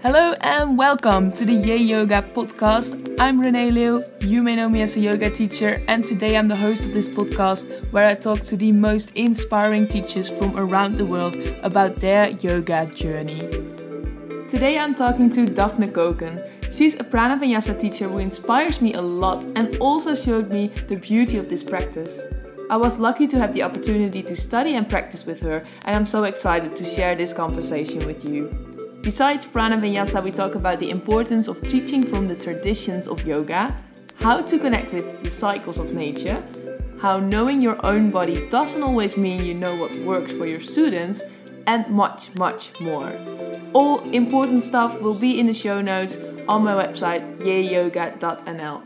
Hello and welcome to the Yay Yoga podcast. I'm Renée Leeuw. You may know me as a yoga teacher, and today I'm the host of this podcast where I talk to the most inspiring teachers from around the world about their yoga journey. Today I'm talking to Daphne Koken. She's a prana vinyasa teacher who inspires me a lot and also showed me the beauty of this practice. I was lucky to have the opportunity to study and practice with her, and I'm so excited to share this conversation with you. Besides prana vinyasa, we talk about the importance of teaching from the traditions of yoga, how to connect with the cycles of nature, how knowing your own body doesn't always mean you know what works for your students, and much, much more. All important stuff will be in the show notes on my website, yayyoga.nl.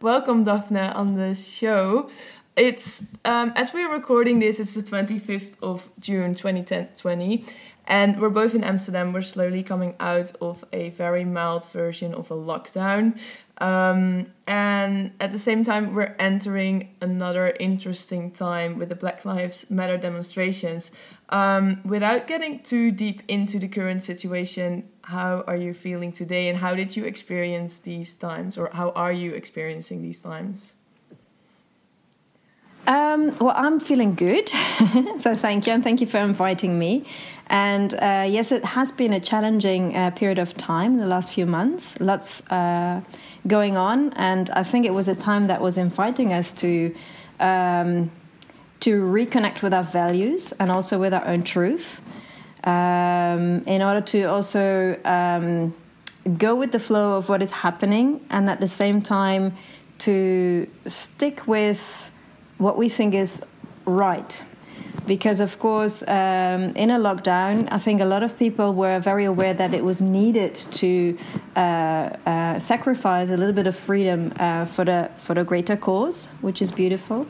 Welcome, Daphne, on the show. It's um, as we're recording this, it's the 25th of June 2020, and we're both in Amsterdam. We're slowly coming out of a very mild version of a lockdown. Um, and at the same time, we're entering another interesting time with the Black Lives Matter demonstrations. Um, without getting too deep into the current situation, how are you feeling today and how did you experience these times, or how are you experiencing these times? Um, well, I'm feeling good. so thank you. And thank you for inviting me. And uh, yes, it has been a challenging uh, period of time the last few months. Lots uh, going on. And I think it was a time that was inviting us to. Um, to reconnect with our values and also with our own truth, um, in order to also um, go with the flow of what is happening, and at the same time to stick with what we think is right. Because, of course, um, in a lockdown, I think a lot of people were very aware that it was needed to uh, uh, sacrifice a little bit of freedom uh, for, the, for the greater cause, which is beautiful.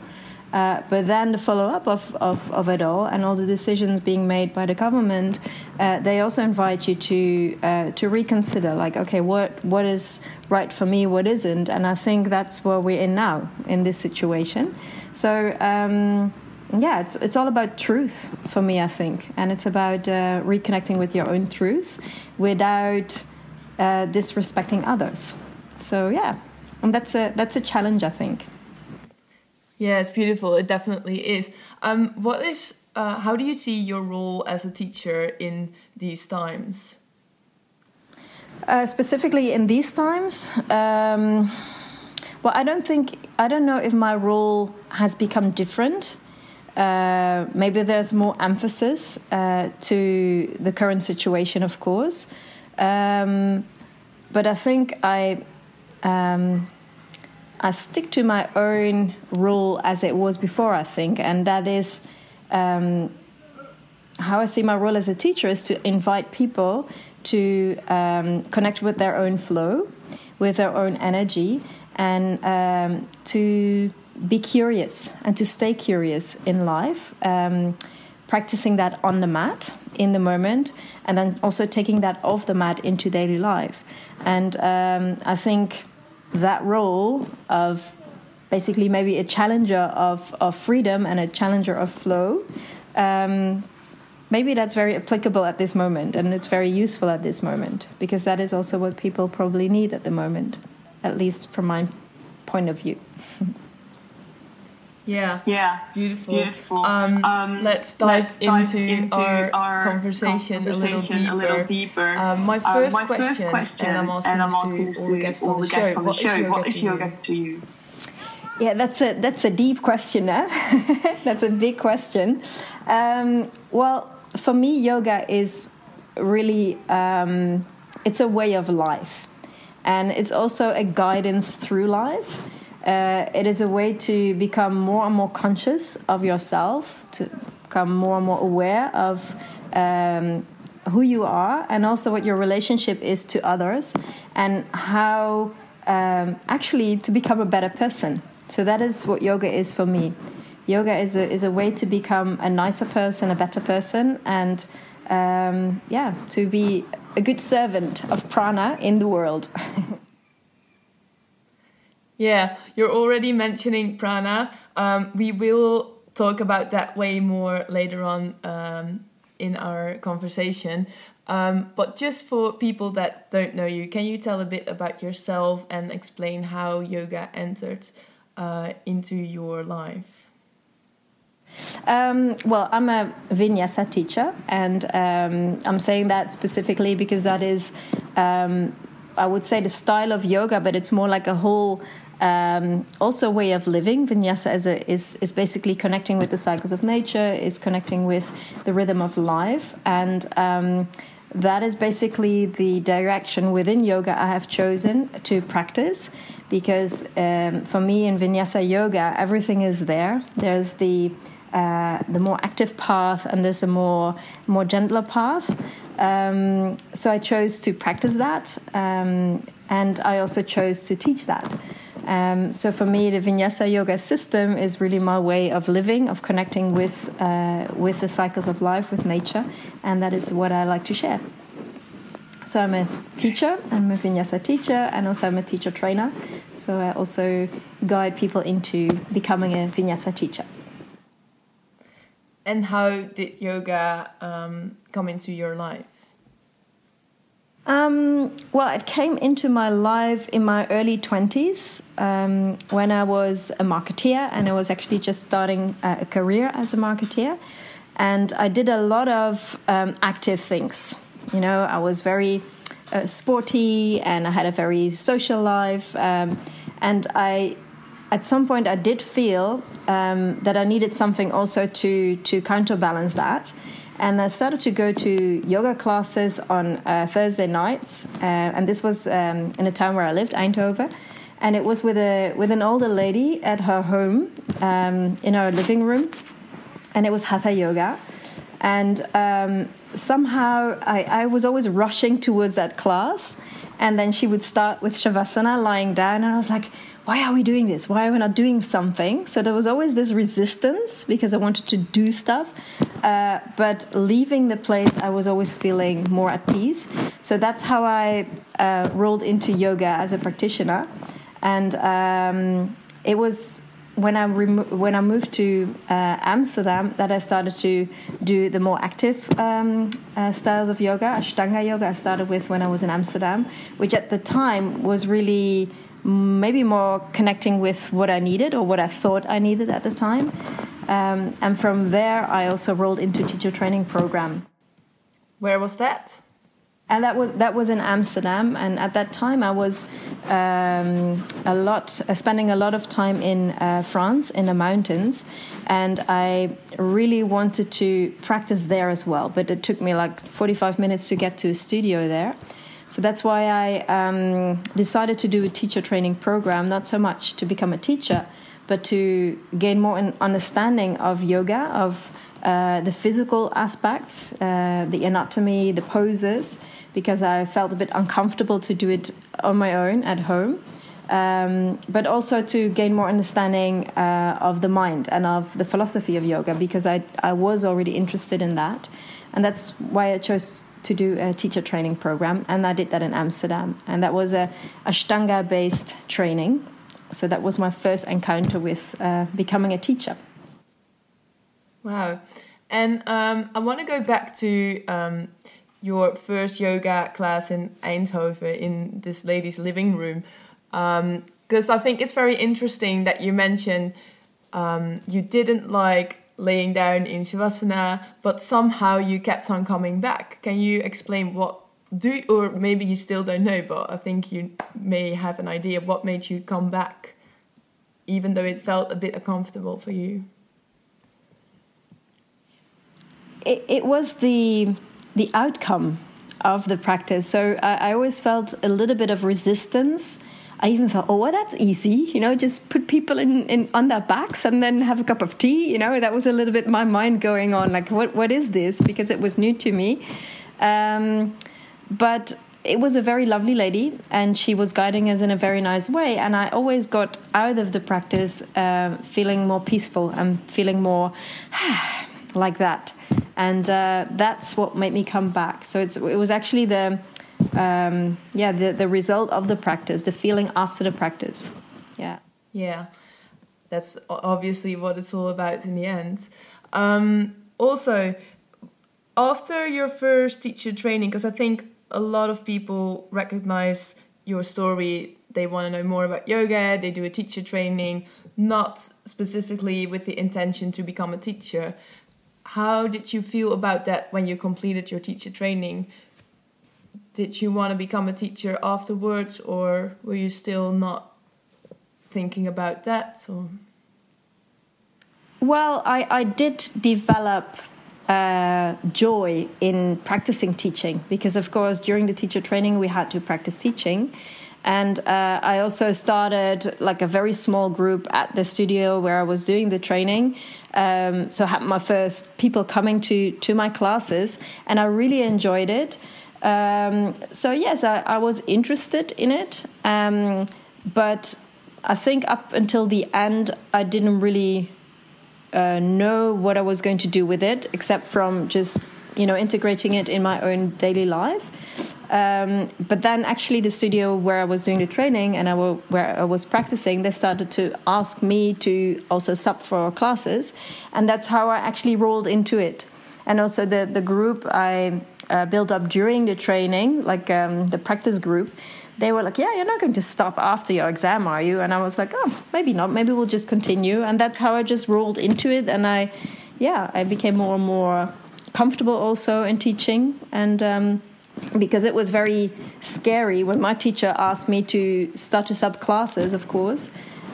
Uh, but then the follow up of, of, of, it all and all the decisions being made by the government, uh, they also invite you to uh, to reconsider, like, okay, what what is right for me, what isn't, and I think that's where we're in now in this situation. So um, yeah, it's it's all about truth for me, I think, and it's about uh, reconnecting with your own truth without uh, disrespecting others. So yeah, and that's a that's a challenge, I think. Yeah, it's beautiful. It definitely is. Um, what is uh, how do you see your role as a teacher in these times? Uh, specifically in these times. Um, well, I don't think I don't know if my role has become different. Uh, maybe there's more emphasis uh, to the current situation, of course. Um, but I think I um, I stick to my own role as it was before. I think, and that is um, how I see my role as a teacher is to invite people to um, connect with their own flow, with their own energy, and um, to be curious and to stay curious in life, um, practicing that on the mat in the moment, and then also taking that off the mat into daily life. And um, I think that role of basically maybe a challenger of, of freedom and a challenger of flow. Um, maybe that's very applicable at this moment and it's very useful at this moment because that is also what people probably need at the moment at least from my point of view. Yeah. Yeah. Beautiful. Beautiful. Um, um, let's, dive let's dive, into, into our, our conversation, conversation, a little deeper. A little deeper. Um, my, first, my question, first question, and I'm asking, and I'm asking this to all the guests on the show, on the show what is yoga to you? Yeah, that's a that's a deep question. Eh? that's a big question. Um, well, for me, yoga is really um, it's a way of life and it's also a guidance through life. Uh, it is a way to become more and more conscious of yourself, to become more and more aware of um, who you are, and also what your relationship is to others, and how um, actually to become a better person. So that is what yoga is for me. Yoga is a, is a way to become a nicer person, a better person, and um, yeah, to be a good servant of prana in the world. yeah, you're already mentioning prana. Um, we will talk about that way more later on um, in our conversation. Um, but just for people that don't know you, can you tell a bit about yourself and explain how yoga entered uh, into your life? Um, well, I'm a vinyasa teacher, and um, I'm saying that specifically because that is, um, I would say, the style of yoga, but it's more like a whole. Um, also, way of living. Vinyasa is, a, is is basically connecting with the cycles of nature, is connecting with the rhythm of life, and um, that is basically the direction within yoga I have chosen to practice because um, for me in vinyasa yoga everything is there there's the uh, the more active path and there's a more more gentler path um, so I chose to practice that um, and I also chose to teach that um, so for me, the Vinyasa Yoga system is really my way of living, of connecting with uh, with the cycles of life, with nature, and that is what I like to share. So I'm a teacher, I'm a Vinyasa teacher, and also I'm a teacher trainer. So I also guide people into becoming a Vinyasa teacher. And how did yoga um, come into your life? Um, well, it came into my life in my early 20s um, when I was a marketeer and I was actually just starting a career as a marketeer. And I did a lot of um, active things. You know, I was very uh, sporty and I had a very social life. Um, and I, at some point, I did feel um, that I needed something also to, to counterbalance that. And I started to go to yoga classes on uh, Thursday nights, uh, and this was um, in a town where I lived, Eindhoven, and it was with a with an older lady at her home um, in our living room, and it was hatha yoga, and um, somehow I, I was always rushing towards that class, and then she would start with shavasana, lying down, and I was like why are we doing this? Why are we not doing something? So there was always this resistance because I wanted to do stuff. Uh, but leaving the place, I was always feeling more at peace. So that's how I uh, rolled into yoga as a practitioner. And um, it was when I when I moved to uh, Amsterdam that I started to do the more active um, uh, styles of yoga, Ashtanga yoga. I started with when I was in Amsterdam, which at the time was really maybe more connecting with what I needed or what I thought I needed at the time. Um, and from there, I also rolled into teacher training program. Where was that? And that was that was in Amsterdam, and at that time I was um, a lot uh, spending a lot of time in uh, France in the mountains, and I really wanted to practice there as well. But it took me like forty five minutes to get to a studio there. So that's why I um, decided to do a teacher training program, not so much to become a teacher, but to gain more understanding of yoga, of uh, the physical aspects, uh, the anatomy, the poses, because I felt a bit uncomfortable to do it on my own at home. Um, but also to gain more understanding uh, of the mind and of the philosophy of yoga, because I, I was already interested in that. And that's why I chose to do a teacher training program, and I did that in Amsterdam. And that was a Ashtanga based training. So that was my first encounter with uh, becoming a teacher. Wow. And um, I want to go back to um, your first yoga class in Eindhoven in this lady's living room. Because um, I think it's very interesting that you mentioned um, you didn't like laying down in Shavasana, but somehow you kept on coming back. Can you explain what do or maybe you still don't know, but I think you may have an idea what made you come back, even though it felt a bit uncomfortable for you. It, it was the the outcome of the practice. So I, I always felt a little bit of resistance I even thought, oh, well, that's easy. You know, just put people in, in on their backs and then have a cup of tea. You know, that was a little bit my mind going on, like, what what is this? Because it was new to me. Um, but it was a very lovely lady, and she was guiding us in a very nice way. And I always got out of the practice uh, feeling more peaceful and feeling more like that. And uh, that's what made me come back. So it was actually the um, yeah the, the result of the practice the feeling after the practice yeah yeah that's obviously what it's all about in the end um, also after your first teacher training, because I think a lot of people recognize your story, they want to know more about yoga, they do a teacher training, not specifically with the intention to become a teacher. How did you feel about that when you completed your teacher training? Did you want to become a teacher afterwards, or were you still not thinking about that? Or? Well, I, I did develop uh, joy in practicing teaching because, of course, during the teacher training, we had to practice teaching. And uh, I also started like a very small group at the studio where I was doing the training. Um, so I had my first people coming to, to my classes, and I really enjoyed it. Um, so, yes, I, I, was interested in it. Um, but I think up until the end, I didn't really uh, know what I was going to do with it, except from just you know integrating it in my own daily life. Um, but then, actually, the studio where I was doing the training and I w- where I was practicing, they started to ask me to also sub for classes, and that's how I actually rolled into it. And also, the the group I uh, built up during the training, like um, the practice group, they were like, "Yeah, you're not going to stop after your exam, are you?" And I was like, "Oh, maybe not. Maybe we'll just continue." And that's how I just rolled into it, and I, yeah, I became more and more comfortable also in teaching, and um, because it was very scary when my teacher asked me to start to sub classes, of course.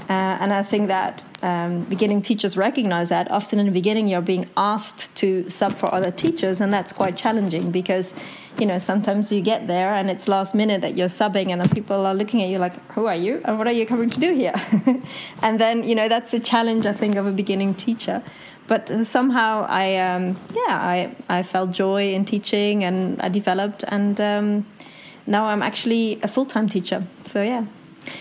Uh, and I think that um, beginning teachers recognize that. Often in the beginning, you're being asked to sub for other teachers, and that's quite challenging because you know, sometimes you get there and it's last minute that you're subbing and the people are looking at you like, who are you and what are you coming to do here? and then, you know, that's a challenge, I think, of a beginning teacher. But somehow I, um, yeah, I, I felt joy in teaching and I developed and um, now I'm actually a full time teacher. So, yeah.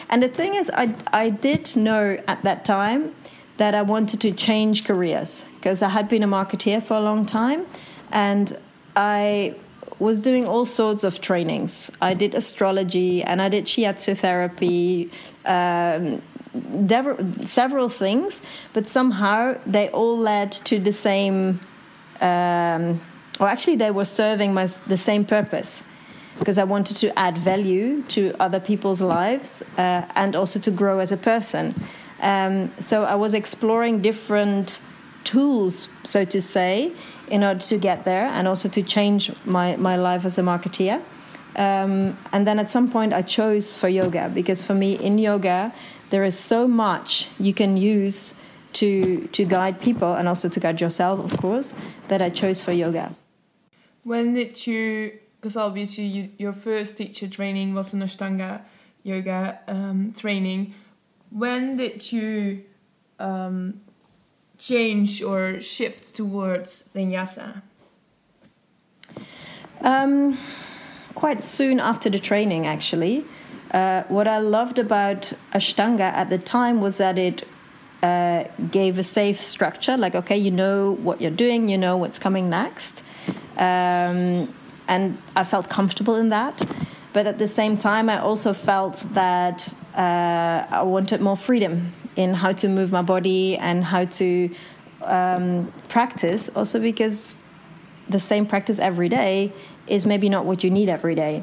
And the thing is, I, I did know at that time that I wanted to change careers because I had been a marketeer for a long time and I was doing all sorts of trainings. I did astrology and I did shiatsu therapy, um, several things, but somehow they all led to the same, um, or actually, they were serving my, the same purpose because I wanted to add value to other people's lives uh, and also to grow as a person. Um, so I was exploring different tools, so to say, in order to get there and also to change my, my life as a marketeer. Um, and then at some point, I chose for yoga because for me, in yoga, there is so much you can use to to guide people and also to guide yourself, of course, that I chose for yoga. When did you? Because obviously, you, your first teacher training was an Ashtanga yoga um, training. When did you um, change or shift towards vinyasa? Um, quite soon after the training, actually. Uh, what I loved about Ashtanga at the time was that it uh, gave a safe structure like, okay, you know what you're doing, you know what's coming next. Um, and I felt comfortable in that. But at the same time, I also felt that uh, I wanted more freedom in how to move my body and how to um, practice. Also, because the same practice every day is maybe not what you need every day.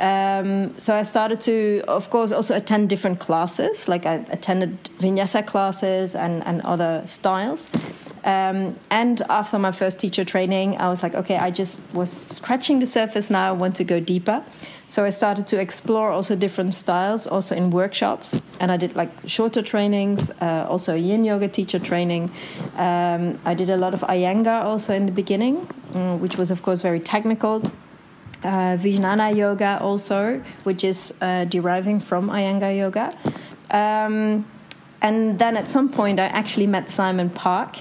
Um, so I started to, of course, also attend different classes. Like I attended vinyasa classes and, and other styles. Um, and after my first teacher training, I was like, okay, I just was scratching the surface now. I want to go deeper. So I started to explore also different styles, also in workshops. And I did like shorter trainings, uh, also yin yoga teacher training. Um, I did a lot of Iyengar also in the beginning, um, which was, of course, very technical. Uh, Vijnana yoga also, which is uh, deriving from Iyengar yoga. Um, and then at some point, I actually met Simon Park.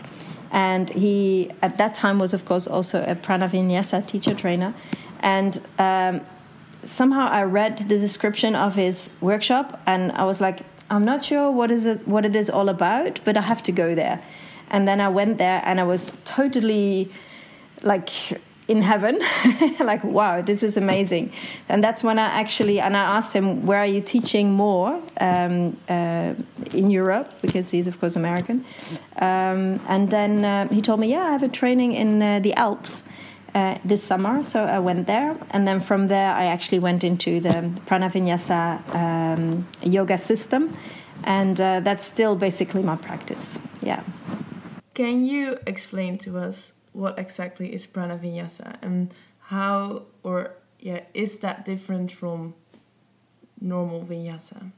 And he, at that time, was, of course, also a Prana Vinyasa teacher trainer. And um, somehow I read the description of his workshop and I was like, I'm not sure what is it what it is all about, but I have to go there. And then I went there and I was totally like in heaven like wow this is amazing and that's when i actually and i asked him where are you teaching more um, uh, in europe because he's of course american um, and then uh, he told me yeah i have a training in uh, the alps uh, this summer. So I went there, and then from there I actually went into the Prana Vinyasa um, yoga system, and uh, that's still basically my practice. Yeah. Can you explain to us what exactly is Prana Vinyasa and how, or yeah, is that different from normal Vinyasa?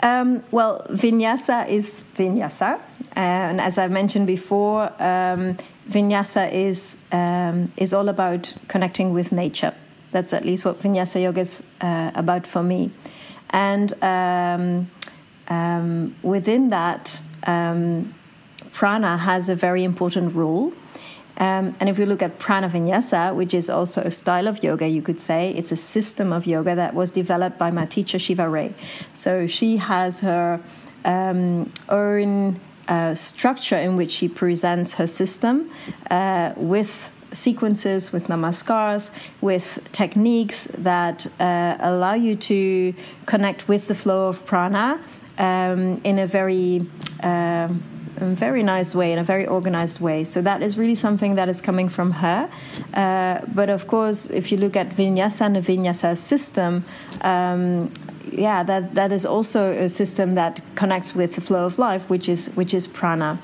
Um, well, vinyasa is vinyasa, and as I mentioned before, um, vinyasa is um, is all about connecting with nature. That's at least what vinyasa yoga is uh, about for me, and um, um, within that, um, prana has a very important role. Um, and if we look at prana vinyasa, which is also a style of yoga, you could say it's a system of yoga that was developed by my teacher Shiva Rea. So she has her um, own uh, structure in which she presents her system uh, with sequences, with namaskars, with techniques that uh, allow you to connect with the flow of prana um, in a very um, a very nice way, in a very organized way. So that is really something that is coming from her. Uh, but of course, if you look at Vinyasa and the Vinyasa system, um, yeah, that, that is also a system that connects with the flow of life, which is which is prana.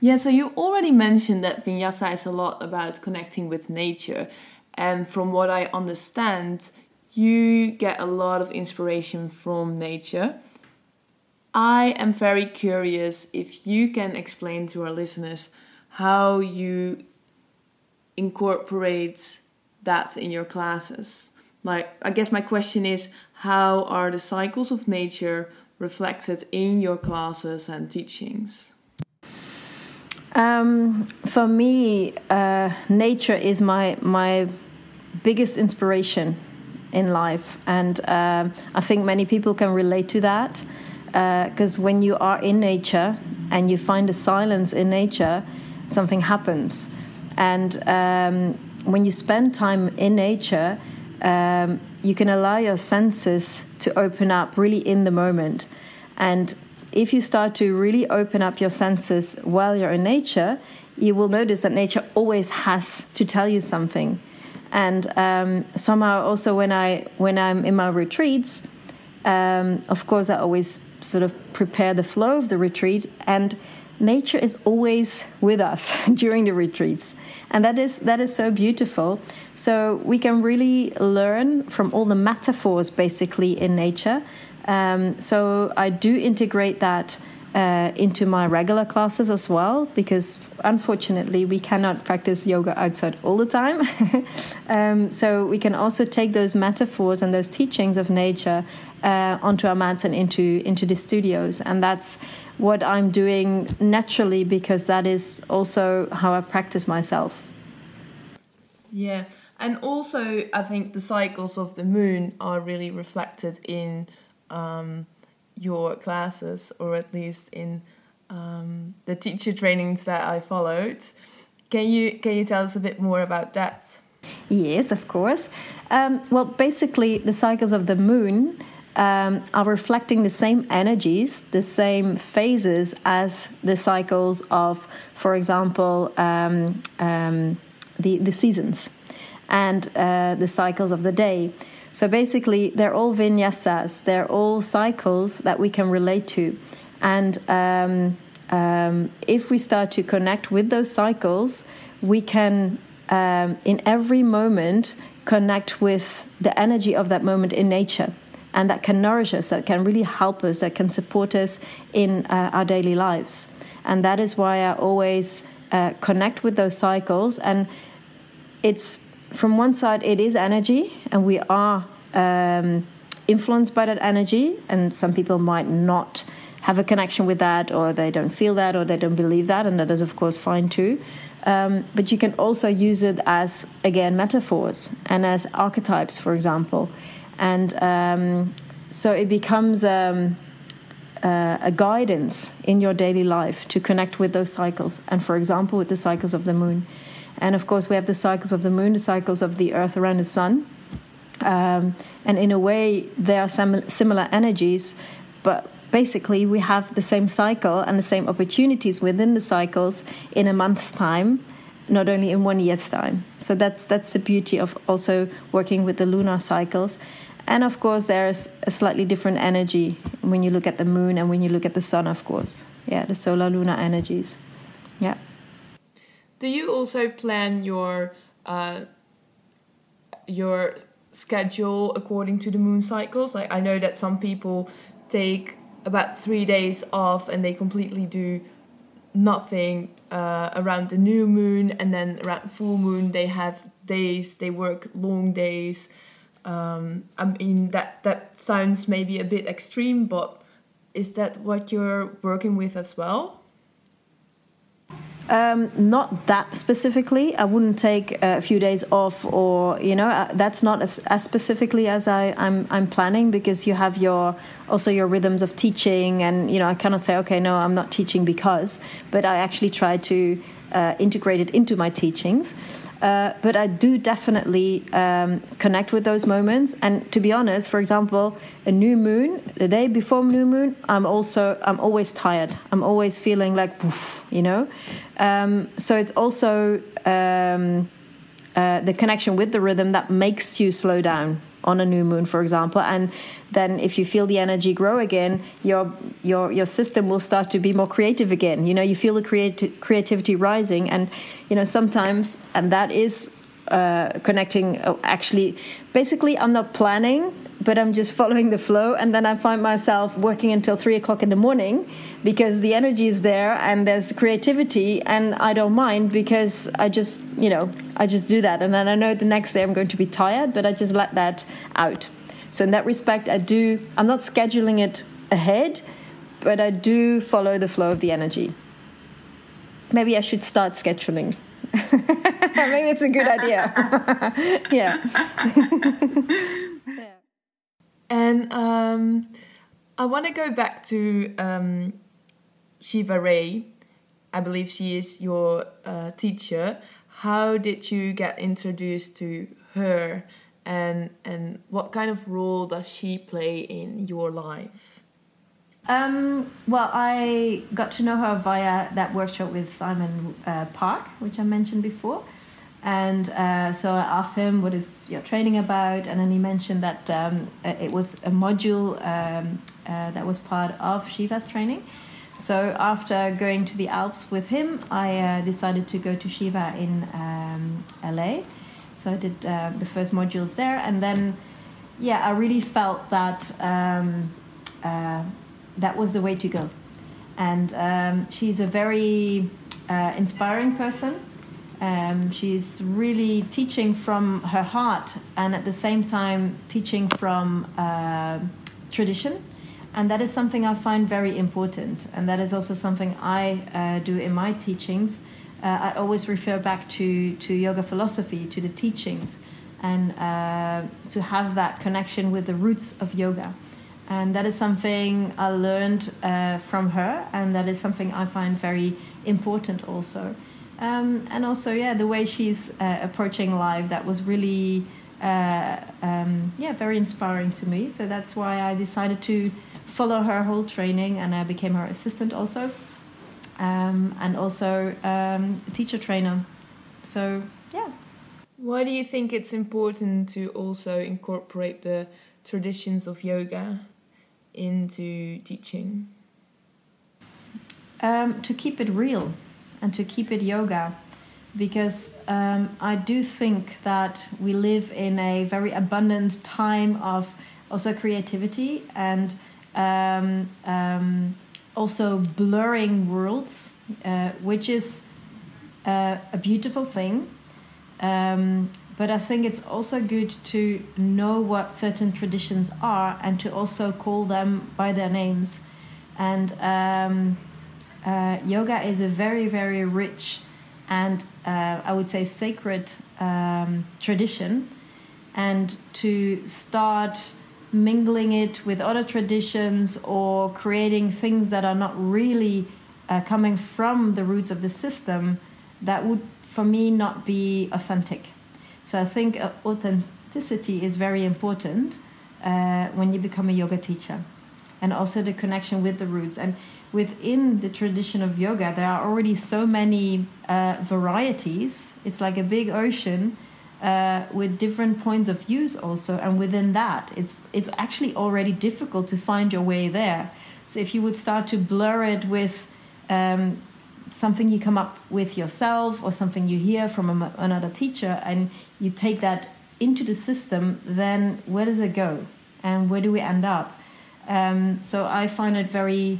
Yeah, so you already mentioned that Vinyasa is a lot about connecting with nature. And from what I understand, you get a lot of inspiration from nature. I am very curious if you can explain to our listeners how you incorporate that in your classes. Like, I guess my question is how are the cycles of nature reflected in your classes and teachings? Um, for me, uh, nature is my my biggest inspiration in life, and uh, I think many people can relate to that because uh, when you are in nature and you find a silence in nature, something happens. And um, when you spend time in nature, um, you can allow your senses to open up really in the moment. And if you start to really open up your senses while you're in nature, you will notice that nature always has to tell you something. And um, somehow, also when I when I'm in my retreats, um, of course, I always sort of prepare the flow of the retreat, and nature is always with us during the retreats, and that is that is so beautiful. So we can really learn from all the metaphors, basically in nature. Um, so I do integrate that uh, into my regular classes as well because unfortunately we cannot practice yoga outside all the time. um, so we can also take those metaphors and those teachings of nature uh, onto our mats and into into the studios, and that's what I'm doing naturally because that is also how I practice myself. Yeah, and also I think the cycles of the moon are really reflected in. Um, your classes, or at least in um, the teacher trainings that I followed. Can you can you tell us a bit more about that? Yes, of course. Um, well, basically, the cycles of the moon um, are reflecting the same energies, the same phases as the cycles of, for example, um, um, the the seasons and uh, the cycles of the day. So basically, they're all vinyasas, they're all cycles that we can relate to. And um, um, if we start to connect with those cycles, we can, um, in every moment, connect with the energy of that moment in nature. And that can nourish us, that can really help us, that can support us in uh, our daily lives. And that is why I always uh, connect with those cycles. And it's from one side, it is energy, and we are um, influenced by that energy. And some people might not have a connection with that, or they don't feel that, or they don't believe that, and that is, of course, fine too. Um, but you can also use it as, again, metaphors and as archetypes, for example. And um, so it becomes um, uh, a guidance in your daily life to connect with those cycles. And for example, with the cycles of the moon. And of course, we have the cycles of the moon, the cycles of the earth around the sun. Um, and in a way, they are sim- similar energies, but basically, we have the same cycle and the same opportunities within the cycles in a month's time. not only in one year's time. So that's that's the beauty of also working with the lunar cycles. And of course, there's a slightly different energy when you look at the moon and when you look at the sun, of course. Yeah, the solar lunar energies. Yeah. Do you also plan your uh, your schedule according to the moon cycles? Like I know that some people take about three days off and they completely do nothing uh, around the new moon, and then around full moon they have days they work long days. Um, I mean that that sounds maybe a bit extreme, but is that what you're working with as well? Um, not that specifically. I wouldn't take a few days off, or you know, uh, that's not as, as specifically as I, I'm I'm planning because you have your also your rhythms of teaching, and you know, I cannot say okay, no, I'm not teaching because, but I actually try to uh, integrate it into my teachings. Uh, but I do definitely um, connect with those moments. And to be honest, for example, a new moon, the day before new moon, I'm also I'm always tired. I'm always feeling like poof, you know. Um, so it's also um, uh, the connection with the rhythm that makes you slow down on a new moon, for example, and then if you feel the energy grow again, your your your system will start to be more creative again. You know, you feel the creati- creativity rising, and you know sometimes, and that is uh, connecting. Uh, actually, basically, I'm not planning, but I'm just following the flow, and then I find myself working until three o'clock in the morning because the energy is there and there's creativity, and I don't mind because I just you know I just do that, and then I know the next day I'm going to be tired, but I just let that out. So in that respect, I do. I'm not scheduling it ahead, but I do follow the flow of the energy. Maybe I should start scheduling. Maybe it's a good idea. yeah. And um, I want to go back to um, Shiva Rea. I believe she is your uh, teacher. How did you get introduced to her? and and what kind of role does she play in your life? Um, well, I got to know her via that workshop with Simon uh, Park, which I mentioned before. And uh, so I asked him, What is your training about? And then he mentioned that um, it was a module um, uh, that was part of Shiva's training. So after going to the Alps with him, I uh, decided to go to Shiva in um, LA so I did uh, the first modules there, and then yeah, I really felt that um, uh, that was the way to go. And um, she's a very uh, inspiring person. Um, she's really teaching from her heart, and at the same time teaching from uh, tradition. And that is something I find very important, and that is also something I uh, do in my teachings uh, I always refer back to, to yoga philosophy, to the teachings, and uh, to have that connection with the roots of yoga. And that is something I learned uh, from her, and that is something I find very important also. Um, and also, yeah, the way she's uh, approaching life, that was really, uh, um, yeah, very inspiring to me. So that's why I decided to follow her whole training, and I became her assistant also um, and also um, a teacher trainer. So, yeah. Why do you think it's important to also incorporate the traditions of yoga into teaching? Um, to keep it real and to keep it yoga. Because um, I do think that we live in a very abundant time of also creativity and um, um, also blurring worlds, uh, which is uh, a beautiful thing. Um, but I think it's also good to know what certain traditions are and to also call them by their names. And um, uh, yoga is a very, very rich and uh, I would say sacred um, tradition. And to start mingling it with other traditions or creating things that are not really uh, coming from the roots of the system, that would, for me, not be authentic. So I think uh, authenticity is very important uh, when you become a yoga teacher, and also the connection with the roots. And within the tradition of yoga, there are already so many uh, varieties. It's like a big ocean uh, with different points of views also, and within that, it's it's actually already difficult to find your way there. So if you would start to blur it with um, something you come up with yourself or something you hear from a, another teacher, and you take that into the system, then where does it go, and where do we end up? Um, so I find it very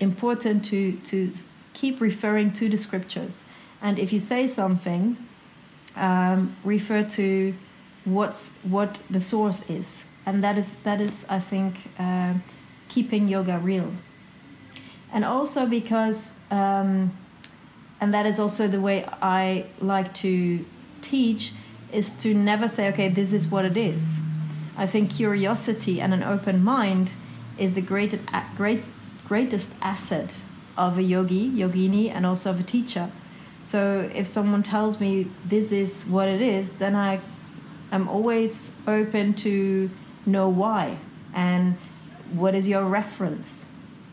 important to to keep referring to the scriptures, and if you say something um, refer to what's what the source is, and that is that is I think uh, keeping yoga real, and also because um, and that is also the way I like to teach is to never say okay this is what it is. I think curiosity and an open mind is the greatest great greatest asset of a yogi, yogini, and also of a teacher so if someone tells me this is what it is, then I am always open to know why and what is your reference?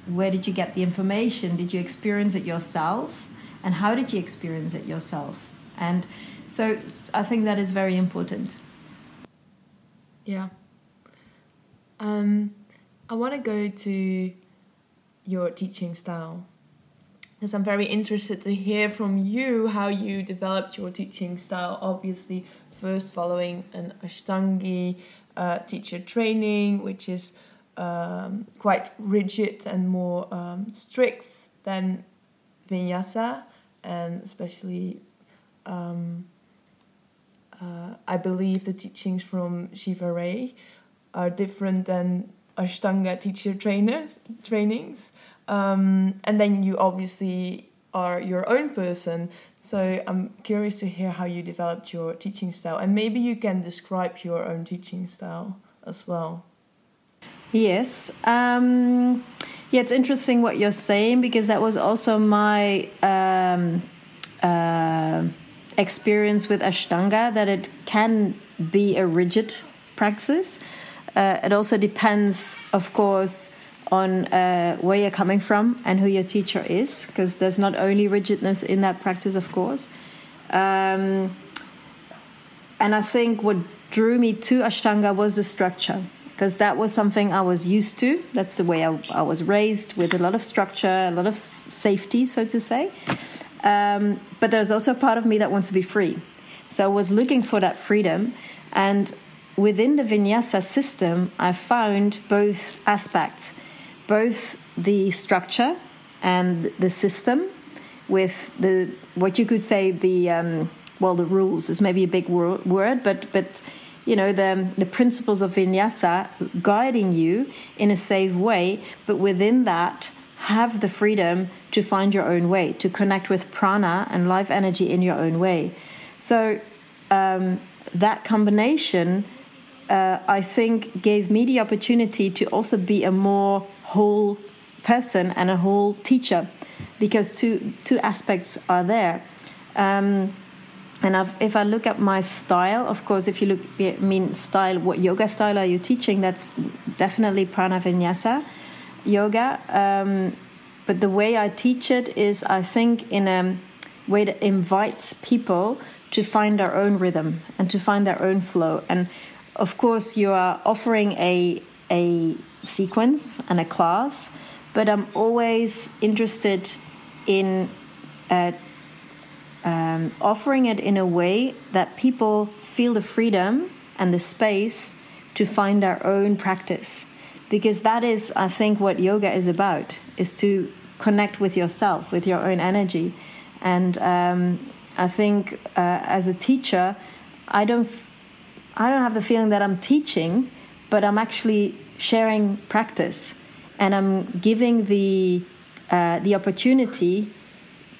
Where did you get the information? Did you experience it yourself? And how did you experience it yourself? And so I think that is very important. Yeah. Um, I want to go to your teaching style because I'm very interested to hear from you how you developed your teaching style. Obviously, first following an Ashtangi uh, teacher training, which is um, quite rigid and more um, strict than Vinyasa, and especially. Um, uh, I believe the teachings from Shiva Rea are different than Ashtanga teacher trainers trainings. Um, and then you obviously are your own person. So I'm curious to hear how you developed your teaching style, and maybe you can describe your own teaching style as well. Yes. Um, yeah, it's interesting what you're saying because that was also my um, uh, experience with Ashtanga that it can be a rigid practice. Uh, it also depends, of course, on uh, where you're coming from and who your teacher is, because there's not only rigidness in that practice, of course. Um, and I think what drew me to Ashtanga was the structure, because that was something I was used to. That's the way I, I, was raised, with a lot of structure, a lot of safety, so to say. Um, but there's also a part of me that wants to be free. So I was looking for that freedom. And within the vinyasa system, I found both aspects both the structure and the system with the what you could say the um, well the rules is maybe a big wor- word but but you know the the principles of vinyasa guiding you in a safe way but within that have the freedom to find your own way to connect with prana and life energy in your own way. So um, that combination uh, I think gave me the opportunity to also be a more whole person and a whole teacher because two two aspects are there um, and I've, if I look at my style, of course, if you look, I mean, style, what yoga style are you teaching? That's definitely prana vinyasa yoga. Um, but the way I teach it is, I think, in a way that invites people to find their own rhythm and to find their own flow. And of course, you are offering a a sequence and a class, but I'm always interested in uh, um, offering it in a way that people feel the freedom and the space to find their own practice. Because that is i think what yoga is about is to connect with yourself with your own energy. And um, i think uh, as a teacher i don't i don't have the feeling that i'm teaching but i'm actually sharing practice and I'm giving the uh, the opportunity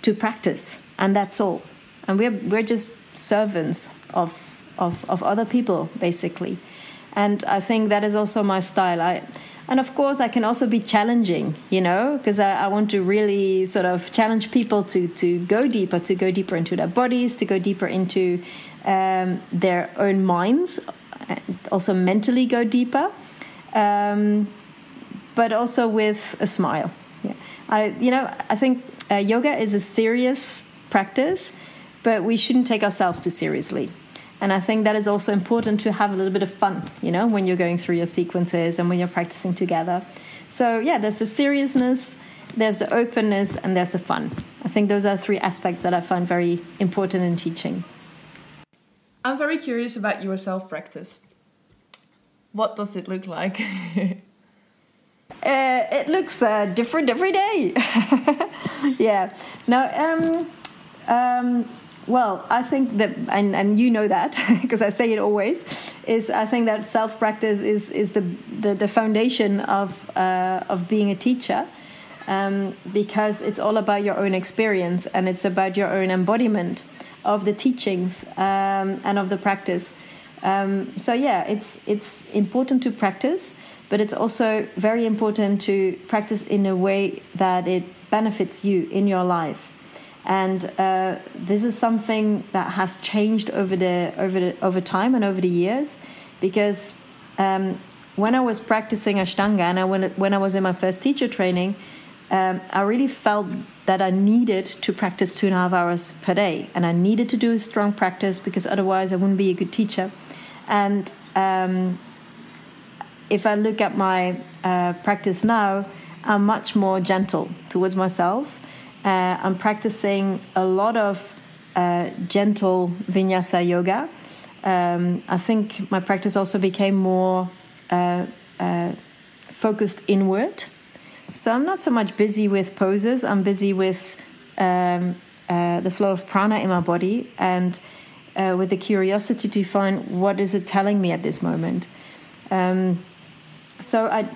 to practice, and that's all. And we're we're just servants of of of other people, basically. And I think that is also my style. I and of course I can also be challenging, you know, because I, I, want to really sort of challenge people to to go deeper, to go deeper into their bodies, to go deeper into um, their own minds, and also mentally go deeper um, but also with a smile. Yeah. I, you know, I think uh, yoga is a serious practice, but we shouldn't take ourselves too seriously. And I think that is also important to have a little bit of fun, you know, when you're going through your sequences and when you're practicing together. So, yeah, there's the seriousness, there's the openness, and there's the fun. I think those are three aspects that I find very important in teaching. I'm very curious about your self practice. What does it look like? Uh, it looks uh, different every day. yeah. Now, um, um, well, I think that, and, and you know that because I say it always, is I think that self practice is is the, the, the foundation of uh, of being a teacher. Um, because it's all about your own experience and it's about your own embodiment of the teachings um, and of the practice. Um, so yeah, it's it's important to practice, but it's also very important to practice in a way that it benefits you in your life. And uh, this is something that has changed over the over the over time and over the years, because um, when I was practicing Ashtanga and I, when when I was in my first teacher training, um, I really felt that I needed to practice two and a half hours per day, and I needed to do a strong practice because otherwise I wouldn't be a good teacher. And um, if I look at my uh, practice now, I'm much more gentle towards myself. Uh, I'm practicing a lot of uh, gentle vinyasa yoga. Um, I think my practice also became more uh, uh, focused inward. So I'm not so much busy with poses, I'm busy with um, uh, the flow of prana in my body and with the curiosity to find what is it telling me at this moment. Um, so I,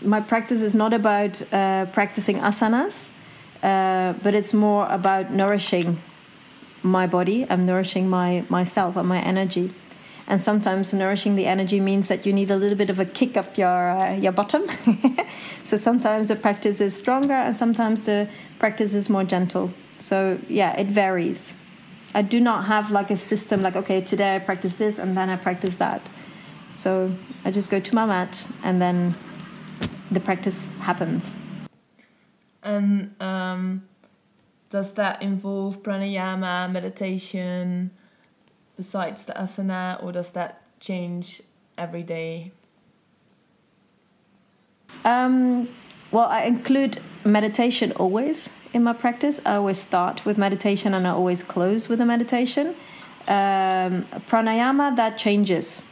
my practice is not about uh, practicing asanas, uh, but it's more about nourishing my body. I'm nourishing my myself and my energy. And sometimes nourishing the energy means that you need a little bit of a kick up your uh, your bottom. so sometimes the practice is stronger, and sometimes the practice is more gentle. So yeah, it varies. I do not have like a system like okay today I practice this and then I practice that. So I just go to my mat and then the practice happens. And um, does that involve pranayama, meditation, besides the asana, or does that change every day? Um, well, I include meditation always in my practice. I always start with meditation and I always close with a meditation. Um, pranayama, that changes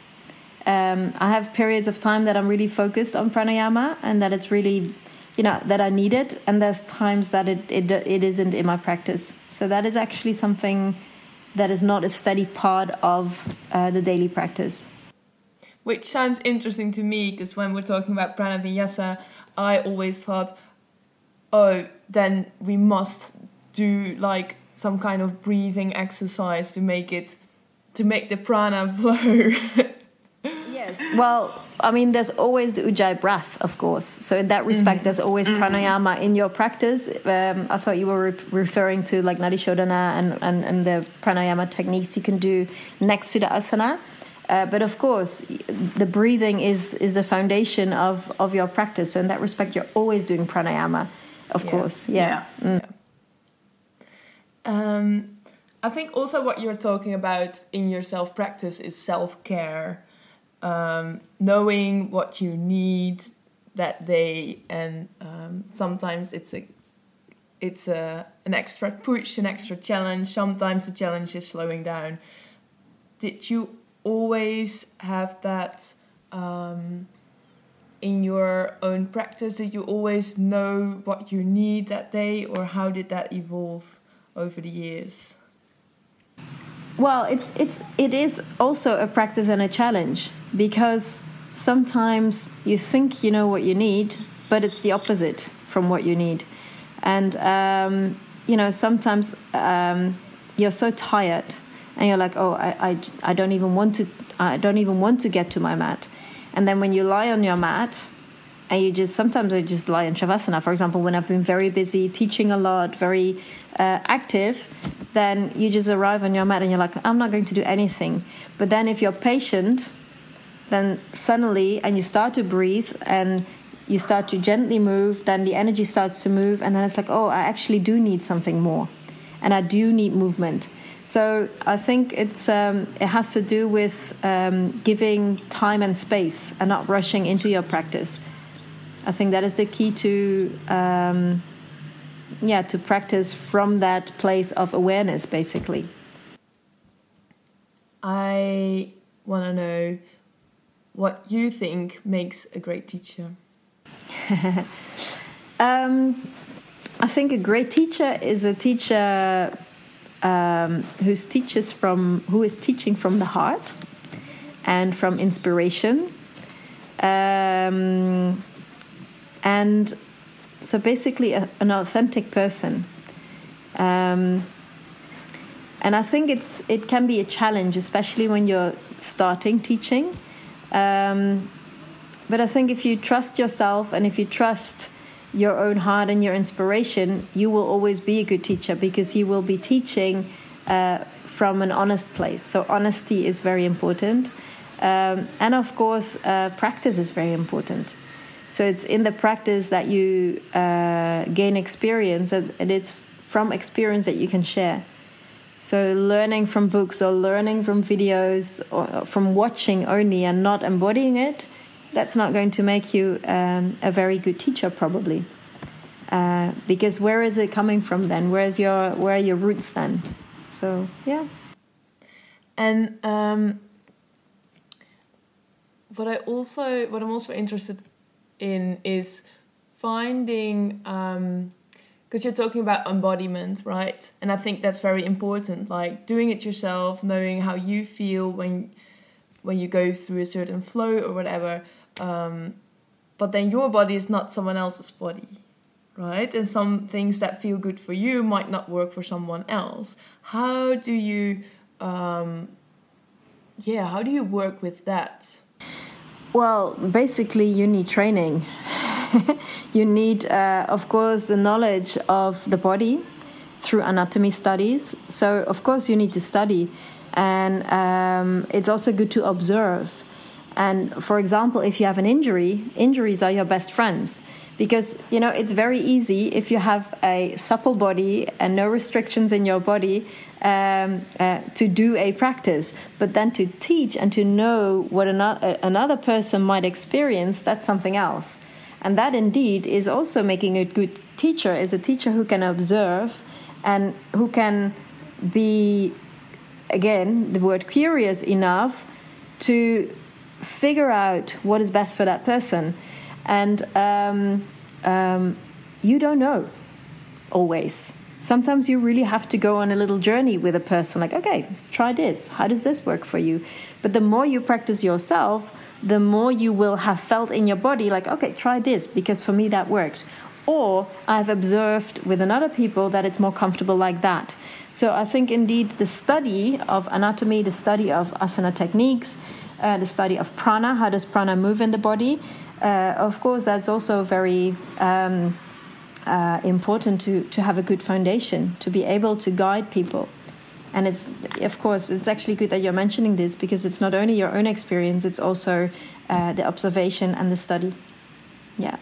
um, I have periods of time that I'm really focused on pranayama and that it's really, you know, that I need it. And there's times that it, it, it isn't in my practice. So that is actually something that is not a steady part of uh, the daily practice. Which sounds interesting to me because when we're talking about prana vinyasa, I always thought, oh, then we must do like some kind of breathing exercise to make it to make the prana flow Yes. Well, I mean, there's always the Ujjayi breath, of course. So in that respect, mm-hmm. there's always mm-hmm. pranayama in your practice. Um, I thought you were re- referring to like Nadi Shodhana and, and, and the pranayama techniques you can do next to the asana. Uh, but of course, the breathing is is the foundation of of your practice. So in that respect, you're always doing pranayama, of yeah. course. Yeah. yeah. Mm. Um, I think also what you're talking about in your self practice is self care um, knowing what you need that day, and um, sometimes it's a it's a an extra push, an extra challenge. Sometimes the challenge is slowing down. Did you always have that um, in your own practice? Did you always know what you need that day, or how did that evolve over the years? Well, it's it's it is also a practice and a challenge because sometimes you think you know what you need, but it's the opposite from what you need, and um, you know sometimes um, you're so tired and you're like, oh, I, I I don't even want to I don't even want to get to my mat, and then when you lie on your mat and you just sometimes I just lie in shavasana. For example, when I've been very busy teaching a lot, very uh, active, then you just arrive on your mat and you're like, I'm not going to do anything. But then if you're patient, then suddenly and you start to breathe and you start to gently move, then the energy starts to move, and then it's like, oh, I actually do need something more, and I do need movement. So I think it's um, it has to do with um, giving time and space and not rushing into your practice. I think that is the key to um, yeah to practice from that place of awareness, basically. I want to know what you think makes a great teacher. um, I think a great teacher is a teacher um, who teaches from who is teaching from the heart and from inspiration. Um, and so basically a, an authentic person um, and i think it's it can be a challenge especially when you're starting teaching um, but i think if you trust yourself and if you trust your own heart and your inspiration, you will always be a good teacher because you will be teaching uh, from an honest place. So, honesty is very important. Um, and of course, uh, practice is very important. So, it's in the practice that you uh, gain experience, and it's from experience that you can share. So, learning from books or learning from videos or from watching only and not embodying it that's not going to make you um, a very good teacher probably. Uh, because where is it coming from then? Where's your where are your roots then? So yeah. And um, what i also what i'm also interested in is finding because um, you're talking about embodiment right? And i think that's very important like doing it yourself knowing how you feel when when you go through a certain flow or whatever um, but then your body is not someone else's body right? And some things that feel good for you might not work for someone else. How do you um, yeah how do you work with that well basically you need training. You need uh, of course the knowledge of the body through anatomy studies. So of course you need to study. And um, it's also good to observe. And for example, if you have an injury, injuries are your best friends because you know it's very easy if you have a supple body and no restrictions in your body um, uh, to do a practice but then to teach and to know what another, another person might experience that's something else and that indeed is also making a good teacher is a teacher who can observe and who can be again the word curious enough to figure out what is best for that person. And um, um, you don't know always. Sometimes you really have to go on a little journey with a person, like, okay, try this. How does this work for you? But the more you practice yourself, the more you will have felt in your body, like, okay, try this, because for me that worked. Or I've observed with another people that it's more comfortable like that. So I think indeed the study of anatomy, the study of asana techniques, uh, the study of prana. How does prana move in the body? Uh, of course, that's also very um, uh, important to, to have a good foundation, to be able to guide people. And it's, of course, it's actually good that you're mentioning this because it's not only your own experience, it's also uh, the observation and the study. Yeah.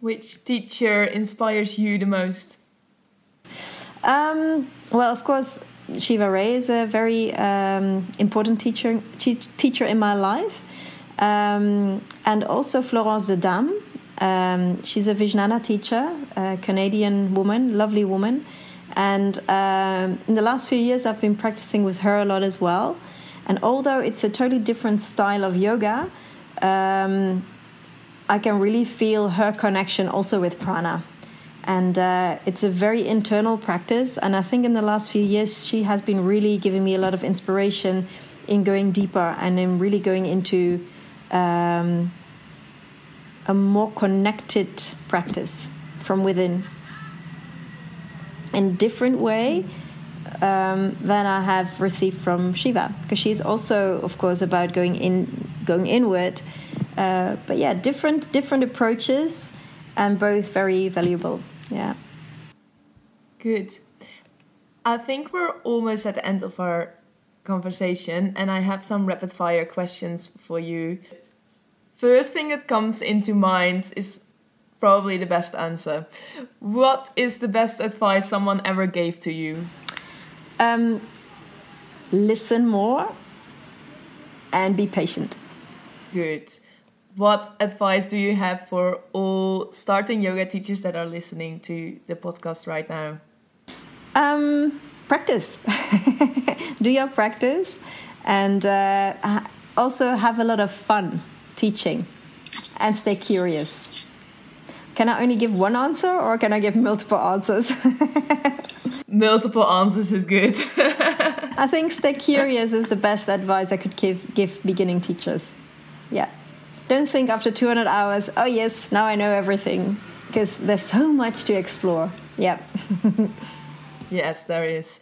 Which teacher inspires you the most? Um, well, of course, Shiva Rea is a very um, important teacher teacher in my life, um, and also Florence de Dam. Um, she's a Vijnana teacher, a Canadian woman, lovely woman, and um, in the last few years I've been practicing with her a lot as well. And although it's a totally different style of yoga, um, I can really feel her connection also with prana and uh, it's a very internal practice and i think in the last few years she has been really giving me a lot of inspiration in going deeper and in really going into um, a more connected practice from within in a different way um, than I have received from Shiva, because she's also, of course, about going in, going inward. Uh, but yeah, different different approaches, and both very valuable. Yeah. Good. I think we're almost at the end of our conversation, and I have some rapid fire questions for you. First thing that comes into mind is probably the best answer. What is the best advice someone ever gave to you? Um, listen more and be patient. Good. What advice do you have for all starting yoga teachers that are listening to the podcast right now? Um, practice. do your practice and uh, also have a lot of fun teaching and stay curious. Can I only give one answer or can I give multiple answers? multiple answers is good. I think stay curious is the best advice I could give give beginning teachers. Yeah. Don't think after 200 hours, oh yes, now I know everything because there's so much to explore. Yeah. yes, there is.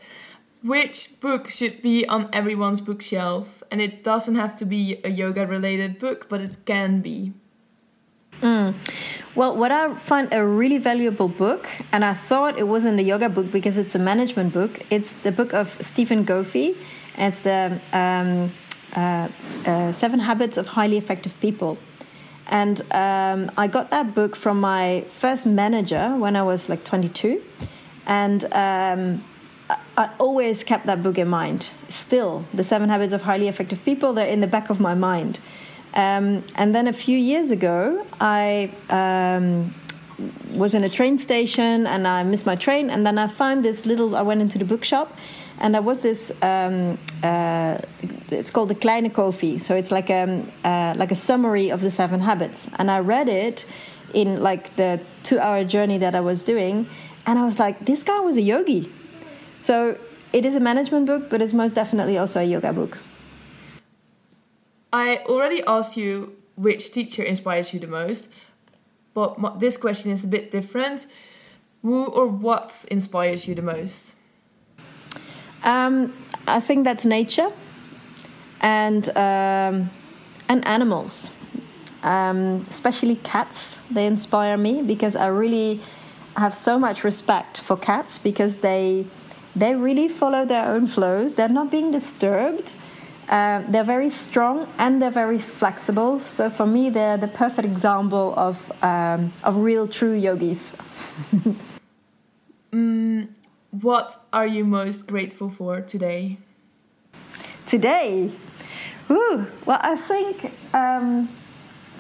Which book should be on everyone's bookshelf? And it doesn't have to be a yoga related book, but it can be. Mm. Well, what I find a really valuable book, and I thought it wasn't a yoga book because it's a management book, it's the book of Stephen Covey. It's the um, uh, uh, Seven Habits of Highly Effective People. And um, I got that book from my first manager when I was like 22. And um, I always kept that book in mind. Still, the Seven Habits of Highly Effective People, they're in the back of my mind. Um, and then a few years ago, I um, was in a train station and I missed my train. And then I found this little, I went into the bookshop and there was this, um, uh, it's called the Kleine Covey. So it's like a, um, uh, like a summary of the seven habits. And I read it in like the two hour journey that I was doing. And I was like, this guy was a yogi. So it is a management book, but it's most definitely also a yoga book. I already asked you which teacher inspires you the most, but this question is a bit different. Who or what inspires you the most? Um, I think that's nature and um, and animals, um, especially cats. They inspire me because I really have so much respect for cats because they they really follow their own flows. They're not being disturbed. Uh, they're very strong and they're very flexible. So for me, they're the perfect example of um, of real, true yogis. mm, what are you most grateful for today? Today, Ooh, well, I think um,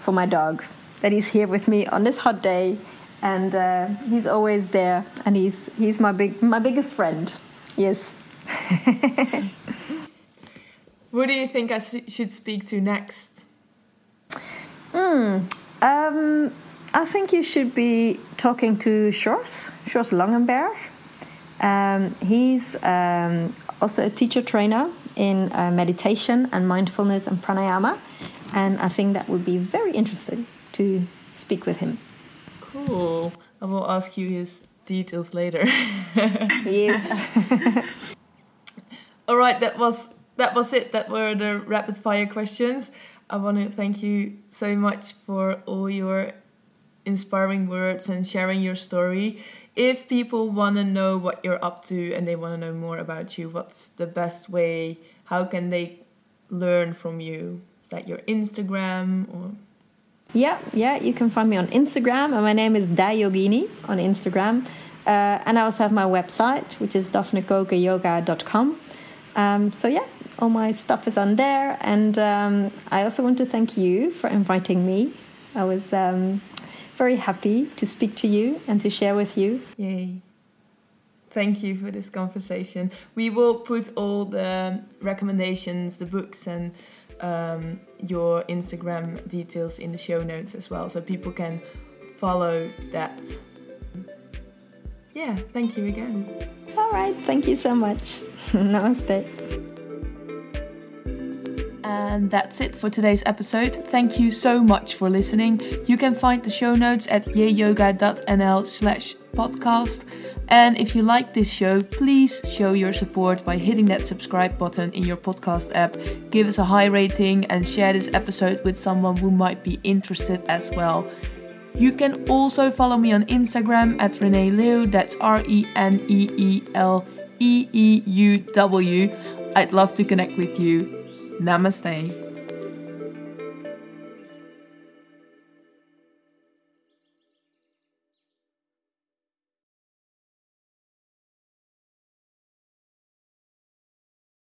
for my dog that he's here with me on this hot day, and uh, he's always there, and he's he's my big my biggest friend. Yes. Who do you think I should speak to next? Mm, um, I think you should be talking to Sjors, Sjors Langenberg. Um, he's um, also a teacher trainer in uh, meditation and mindfulness and pranayama, and I think that would be very interesting to speak with him. Cool. I will ask you his details later. yes. All right, that was that was it. That were the rapid fire questions. I want to thank you so much for all your inspiring words and sharing your story. If people want to know what you're up to and they want to know more about you, what's the best way? How can they learn from you? Is that your Instagram or? Yeah, yeah, you can find me on Instagram, and my name is Dayogini on Instagram. Uh, and I also have my website, which is daphnekokenyoga.com. Um, so, yeah, all my stuff is on there. And um, I also want to thank you for inviting me. I was um, very happy to speak to you and to share with you. Yay. Thank you for this conversation. We will put all the recommendations, the books, and um, your Instagram details in the show notes as well, so people can follow that. Yeah, thank you again. All right, thank you so much. Namaste. And that's it for today's episode. Thank you so much for listening. You can find the show notes at yayyoga.nl slash podcast. And if you like this show, please show your support by hitting that subscribe button in your podcast app. Give us a high rating and share this episode with someone who might be interested as well. You can also follow me on Instagram at Renée Leeuw, that's R E N E E L E E U W. I'd love to connect with you. Namaste.